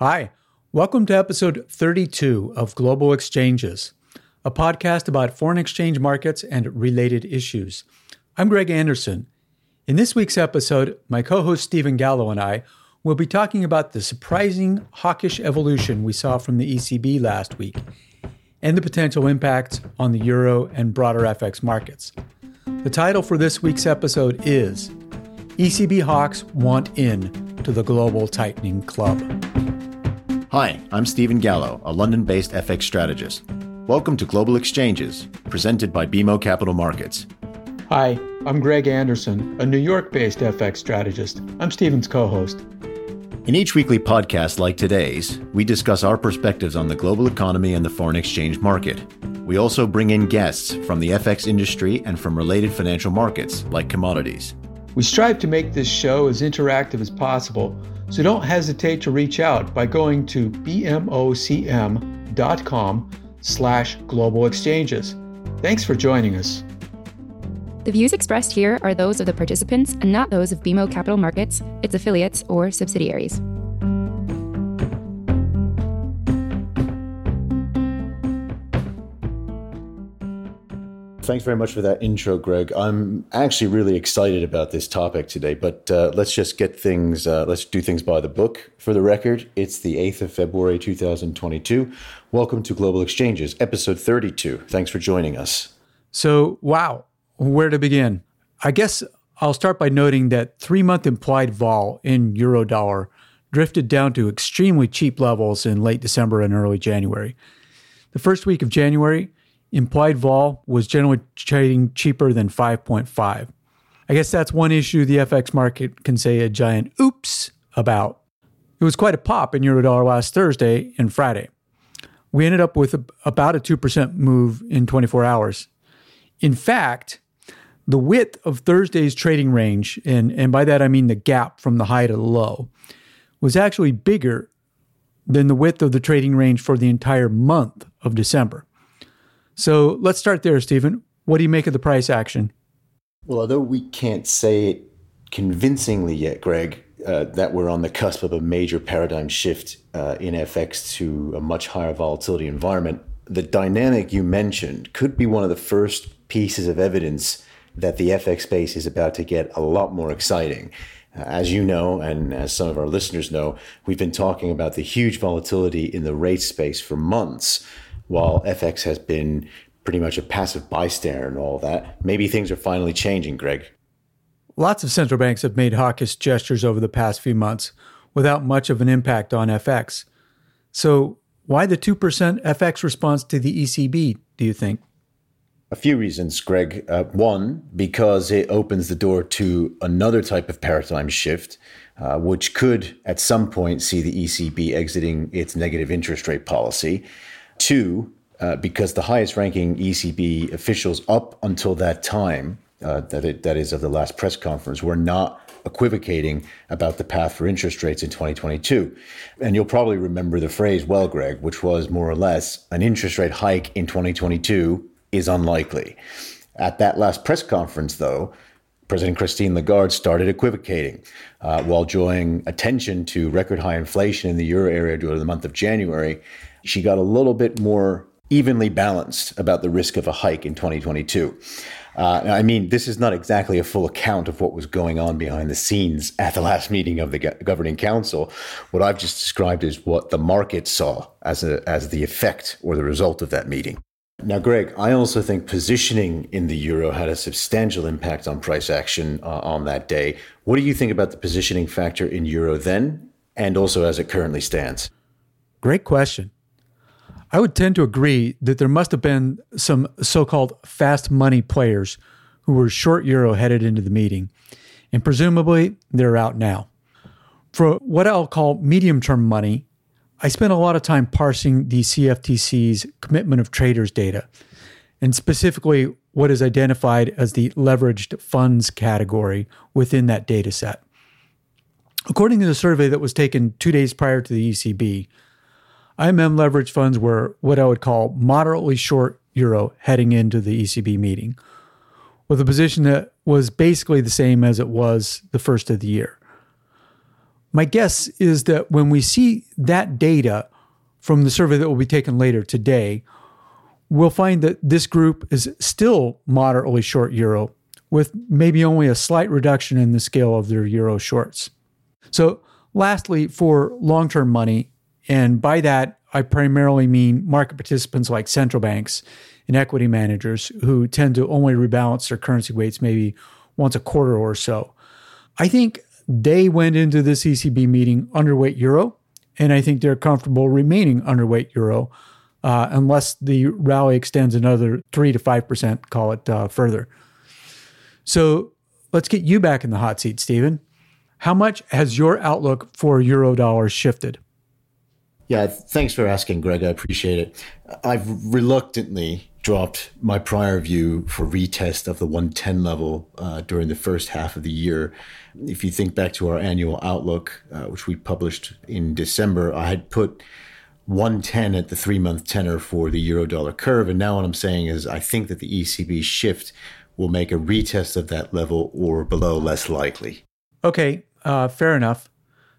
Hi, welcome to episode 32 of Global Exchanges, a podcast about foreign exchange markets and related issues. I'm Greg Anderson. In this week's episode, my co host Stephen Gallo and I will be talking about the surprising hawkish evolution we saw from the ECB last week and the potential impacts on the euro and broader FX markets. The title for this week's episode is ECB Hawks Want In to the Global Tightening Club. Hi, I'm Stephen Gallo, a London based FX strategist. Welcome to Global Exchanges, presented by BMO Capital Markets. Hi, I'm Greg Anderson, a New York based FX strategist. I'm Stephen's co host. In each weekly podcast like today's, we discuss our perspectives on the global economy and the foreign exchange market. We also bring in guests from the FX industry and from related financial markets like commodities. We strive to make this show as interactive as possible so don't hesitate to reach out by going to bmocm.com slash global exchanges. Thanks for joining us. The views expressed here are those of the participants and not those of BMO Capital Markets, its affiliates, or subsidiaries. Thanks very much for that intro, Greg. I'm actually really excited about this topic today, but uh, let's just get things, uh, let's do things by the book. For the record, it's the 8th of February, 2022. Welcome to Global Exchanges, episode 32. Thanks for joining us. So, wow, where to begin? I guess I'll start by noting that three month implied vol in eurodollar drifted down to extremely cheap levels in late December and early January. The first week of January, implied vol was generally trading cheaper than 5.5. I guess that's one issue the FX market can say a giant oops about. It was quite a pop in eurodollar last Thursday and Friday. We ended up with a, about a 2% move in 24 hours. In fact, the width of Thursday's trading range, and, and by that I mean the gap from the high to the low, was actually bigger than the width of the trading range for the entire month of December. So let's start there, Stephen. What do you make of the price action? Well, although we can't say it convincingly yet, Greg, uh, that we're on the cusp of a major paradigm shift uh, in FX to a much higher volatility environment, the dynamic you mentioned could be one of the first pieces of evidence that the FX space is about to get a lot more exciting. Uh, as you know, and as some of our listeners know, we've been talking about the huge volatility in the rate space for months while FX has been pretty much a passive bystander and all that. Maybe things are finally changing, Greg. Lots of central banks have made hawkish gestures over the past few months without much of an impact on FX. So, why the 2% FX response to the ECB, do you think? A few reasons, Greg. Uh, one, because it opens the door to another type of paradigm shift, uh, which could at some point see the ECB exiting its negative interest rate policy. Two, uh, because the highest ranking ECB officials up until that time, uh, that, it, that is of the last press conference, were not equivocating about the path for interest rates in 2022. And you'll probably remember the phrase well, Greg, which was more or less an interest rate hike in 2022 is unlikely. At that last press conference, though, President Christine Lagarde started equivocating uh, while drawing attention to record high inflation in the euro area during the month of January she got a little bit more evenly balanced about the risk of a hike in 2022. Uh, I mean, this is not exactly a full account of what was going on behind the scenes at the last meeting of the governing council. What I've just described is what the market saw as a, as the effect or the result of that meeting. Now, Greg, I also think positioning in the euro had a substantial impact on price action uh, on that day. What do you think about the positioning factor in euro then, and also as it currently stands? Great question. I would tend to agree that there must have been some so called fast money players who were short euro headed into the meeting, and presumably they're out now. For what I'll call medium term money, I spent a lot of time parsing the CFTC's commitment of traders data, and specifically what is identified as the leveraged funds category within that data set. According to the survey that was taken two days prior to the ECB, IMM leverage funds were what I would call moderately short euro heading into the ECB meeting, with a position that was basically the same as it was the first of the year. My guess is that when we see that data from the survey that will be taken later today, we'll find that this group is still moderately short euro, with maybe only a slight reduction in the scale of their euro shorts. So, lastly, for long term money, and by that, I primarily mean market participants like central banks and equity managers who tend to only rebalance their currency weights maybe once a quarter or so. I think they went into this ECB meeting underweight euro, and I think they're comfortable remaining underweight euro uh, unless the rally extends another 3 to 5%, call it uh, further. So let's get you back in the hot seat, Stephen. How much has your outlook for euro dollars shifted? Yeah, thanks for asking, Greg. I appreciate it. I've reluctantly dropped my prior view for retest of the 110 level uh, during the first half of the year. If you think back to our annual outlook, uh, which we published in December, I had put 110 at the three month tenor for the euro dollar curve. And now what I'm saying is I think that the ECB shift will make a retest of that level or below less likely. Okay, uh, fair enough.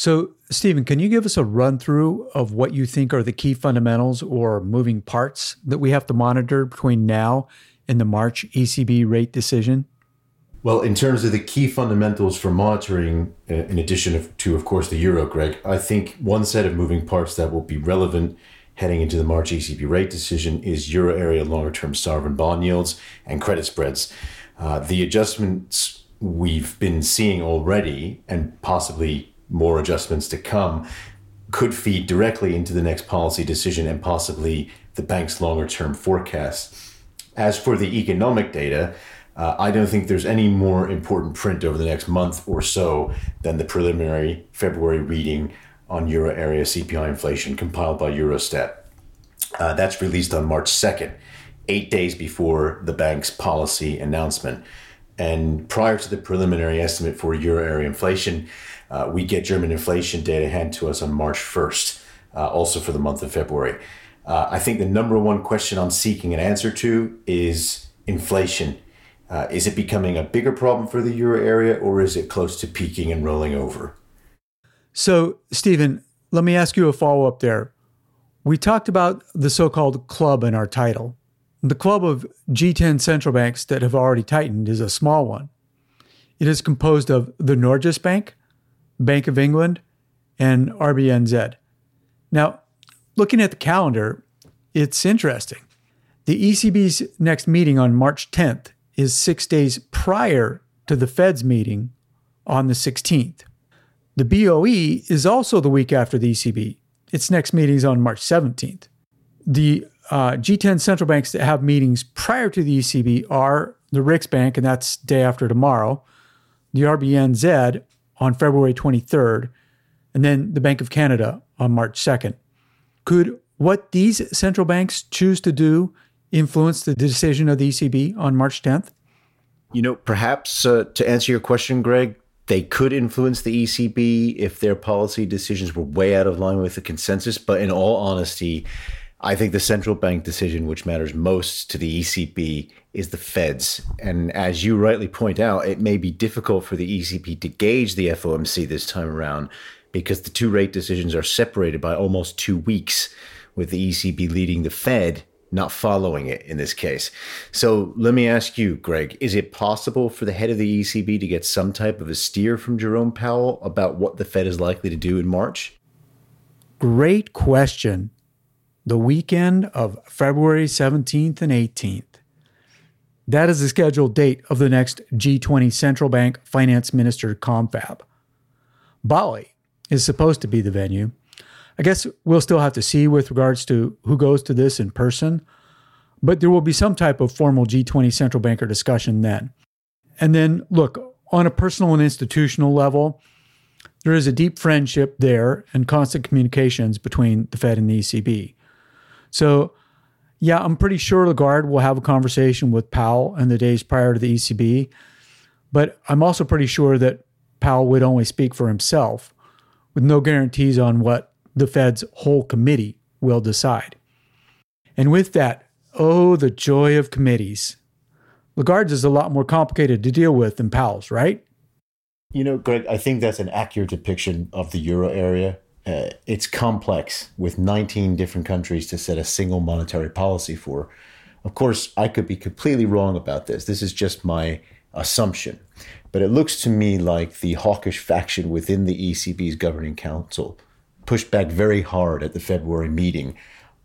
So, Stephen, can you give us a run through of what you think are the key fundamentals or moving parts that we have to monitor between now and the March ECB rate decision? Well, in terms of the key fundamentals for monitoring, uh, in addition to, of course, the euro, Greg, I think one set of moving parts that will be relevant heading into the March ECB rate decision is euro area longer term sovereign bond yields and credit spreads. Uh, the adjustments we've been seeing already, and possibly more adjustments to come could feed directly into the next policy decision and possibly the bank's longer term forecasts. As for the economic data, uh, I don't think there's any more important print over the next month or so than the preliminary February reading on euro area CPI inflation compiled by Eurostat. Uh, that's released on March 2nd, eight days before the bank's policy announcement. And prior to the preliminary estimate for euro area inflation, uh, we get German inflation data handed to us on March 1st, uh, also for the month of February. Uh, I think the number one question I'm seeking an answer to is inflation. Uh, is it becoming a bigger problem for the euro area or is it close to peaking and rolling over? So, Stephen, let me ask you a follow up there. We talked about the so called club in our title. The club of G10 central banks that have already tightened is a small one. It is composed of the Norges Bank, Bank of England, and RBNZ. Now, looking at the calendar, it's interesting. The ECB's next meeting on March 10th is six days prior to the Fed's meeting on the 16th. The BOE is also the week after the ECB. Its next meeting is on March 17th. The uh, G10 central banks that have meetings prior to the ECB are the Riksbank, and that's day after tomorrow, the RBNZ on February 23rd, and then the Bank of Canada on March 2nd. Could what these central banks choose to do influence the decision of the ECB on March 10th? You know, perhaps uh, to answer your question, Greg, they could influence the ECB if their policy decisions were way out of line with the consensus. But in all honesty, I think the central bank decision, which matters most to the ECB, is the Fed's. And as you rightly point out, it may be difficult for the ECB to gauge the FOMC this time around because the two rate decisions are separated by almost two weeks, with the ECB leading the Fed, not following it in this case. So let me ask you, Greg, is it possible for the head of the ECB to get some type of a steer from Jerome Powell about what the Fed is likely to do in March? Great question the weekend of February 17th and 18th. That is the scheduled date of the next G20 Central Bank Finance Minister confab. Bali is supposed to be the venue. I guess we'll still have to see with regards to who goes to this in person, but there will be some type of formal G20 central banker discussion then. And then, look, on a personal and institutional level, there is a deep friendship there and constant communications between the Fed and the ECB. So, yeah, I'm pretty sure Lagarde will have a conversation with Powell in the days prior to the ECB, but I'm also pretty sure that Powell would only speak for himself with no guarantees on what the Fed's whole committee will decide. And with that, oh, the joy of committees. Lagarde's is a lot more complicated to deal with than Powell's, right? You know, Greg, I think that's an accurate depiction of the euro area. Uh, it's complex with 19 different countries to set a single monetary policy for. Of course, I could be completely wrong about this. This is just my assumption. But it looks to me like the hawkish faction within the ECB's governing council pushed back very hard at the February meeting,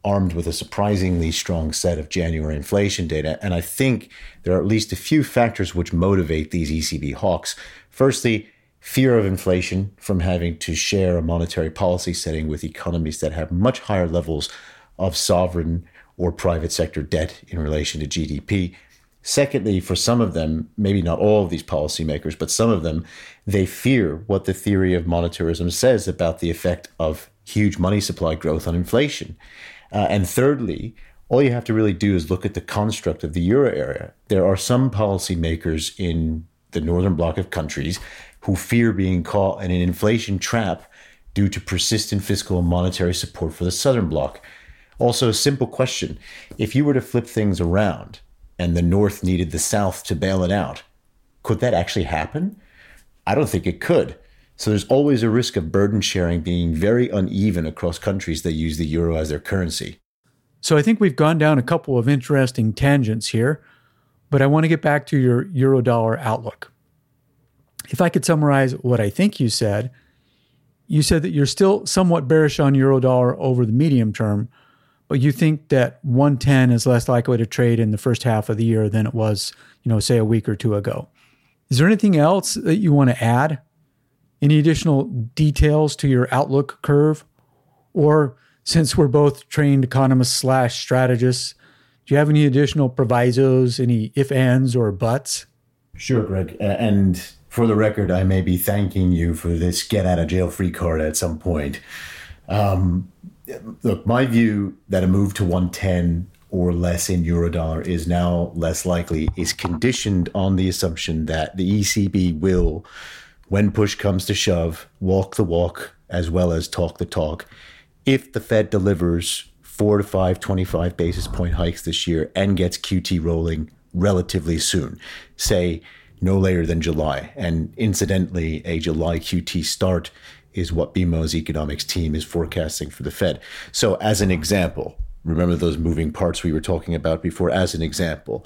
armed with a surprisingly strong set of January inflation data. And I think there are at least a few factors which motivate these ECB hawks. Firstly, fear of inflation from having to share a monetary policy setting with economies that have much higher levels of sovereign or private sector debt in relation to GDP. Secondly, for some of them, maybe not all of these policymakers, but some of them, they fear what the theory of monetarism says about the effect of huge money supply growth on inflation. Uh, and thirdly, all you have to really do is look at the construct of the euro area. There are some policymakers in the northern bloc of countries who fear being caught in an inflation trap due to persistent fiscal and monetary support for the southern bloc. Also, a simple question if you were to flip things around and the North needed the South to bail it out, could that actually happen? I don't think it could. So there's always a risk of burden sharing being very uneven across countries that use the euro as their currency. So I think we've gone down a couple of interesting tangents here, but I want to get back to your euro dollar outlook. If I could summarize what I think you said, you said that you're still somewhat bearish on euro dollar over the medium term, but you think that 110 is less likely to trade in the first half of the year than it was, you know, say a week or two ago. Is there anything else that you want to add? Any additional details to your outlook curve? Or since we're both trained economists slash strategists, do you have any additional provisos, any if ands or buts? Sure, Greg. And for the record, I may be thanking you for this get out of jail free card at some point. Um, look, my view that a move to 110 or less in eurodollar is now less likely is conditioned on the assumption that the ECB will, when push comes to shove, walk the walk as well as talk the talk. If the Fed delivers four to five 25 basis point hikes this year and gets QT rolling relatively soon, say no later than July. And incidentally, a July QT start is what BMO's economics team is forecasting for the Fed. So, as an example, remember those moving parts we were talking about before? As an example,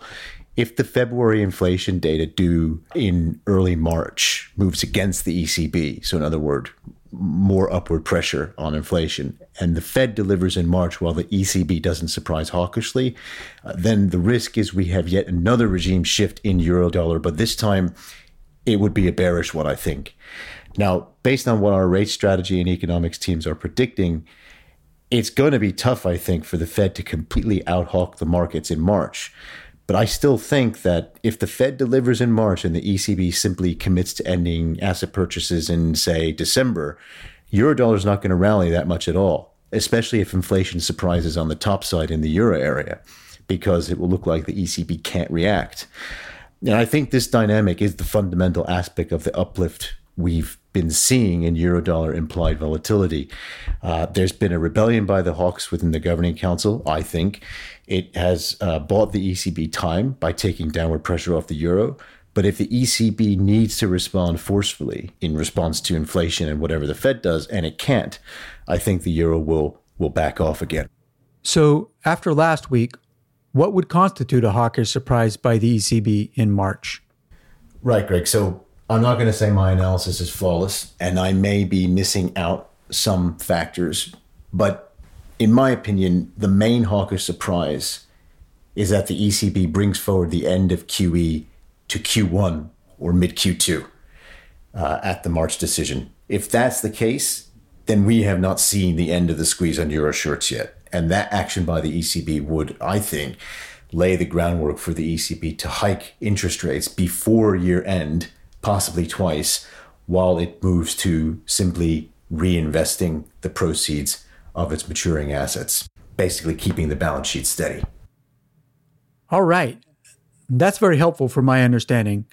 if the February inflation data due in early March moves against the ECB, so in other words, more upward pressure on inflation, and the Fed delivers in March while the ECB doesn't surprise hawkishly, uh, then the risk is we have yet another regime shift in eurodollar, but this time it would be a bearish one, I think. Now, based on what our rate strategy and economics teams are predicting, it's going to be tough, I think, for the Fed to completely outhawk the markets in March. But I still think that if the Fed delivers in March and the ECB simply commits to ending asset purchases in, say, December, Eurodollar is not going to rally that much at all, especially if inflation surprises on the top side in the euro area, because it will look like the ECB can't react. And I think this dynamic is the fundamental aspect of the uplift we've been seeing in eurodollar implied volatility. Uh, there's been a rebellion by the hawks within the governing council, I think. It has uh, bought the ECB time by taking downward pressure off the euro. But if the ECB needs to respond forcefully in response to inflation and whatever the Fed does, and it can't, I think the euro will will back off again. So after last week, what would constitute a hawkish surprise by the ECB in March? Right, Greg. So I'm not going to say my analysis is flawless, and I may be missing out some factors, but in my opinion, the main hawkish surprise is that the ECB brings forward the end of QE to Q1 or mid Q2 uh, at the March decision. If that's the case, then we have not seen the end of the squeeze on euro shorts yet. And that action by the ECB would, I think, lay the groundwork for the ECB to hike interest rates before year end possibly twice, while it moves to simply reinvesting the proceeds of its maturing assets, basically keeping the balance sheet steady. All right. That's very helpful for my understanding.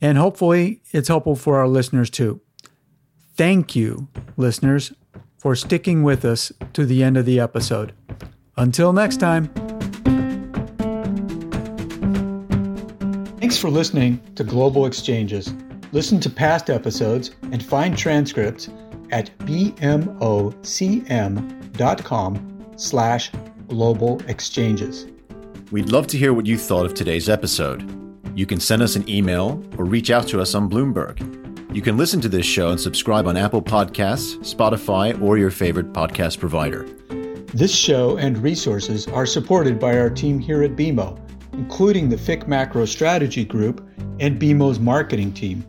And hopefully, it's helpful for our listeners too. Thank you, listeners, for sticking with us to the end of the episode. Until next time. Thanks for listening to Global Exchanges. Listen to past episodes and find transcripts at bmocm.com slash global exchanges. We'd love to hear what you thought of today's episode. You can send us an email or reach out to us on Bloomberg. You can listen to this show and subscribe on Apple Podcasts, Spotify, or your favorite podcast provider. This show and resources are supported by our team here at BMO, including the FIC Macro Strategy Group and BMO's marketing team.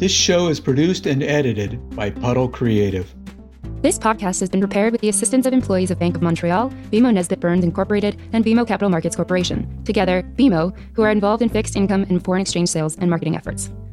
This show is produced and edited by Puddle Creative. This podcast has been prepared with the assistance of employees of Bank of Montreal, BMO Nesbitt Burns Incorporated, and BMO Capital Markets Corporation. Together, BMO, who are involved in fixed income and foreign exchange sales and marketing efforts.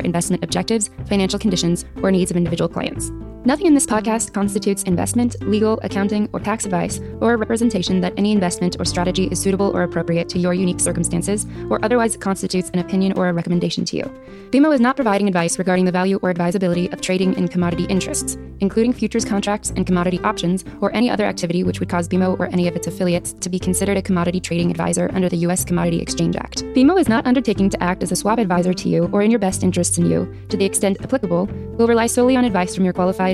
investment objectives, financial conditions, or needs of individual clients. Nothing in this podcast constitutes investment, legal, accounting, or tax advice, or a representation that any investment or strategy is suitable or appropriate to your unique circumstances, or otherwise constitutes an opinion or a recommendation to you. BMO is not providing advice regarding the value or advisability of trading in commodity interests, including futures contracts and commodity options, or any other activity which would cause BMO or any of its affiliates to be considered a commodity trading advisor under the U.S. Commodity Exchange Act. BMO is not undertaking to act as a swap advisor to you or in your best interests in you, to the extent applicable, will rely solely on advice from your qualified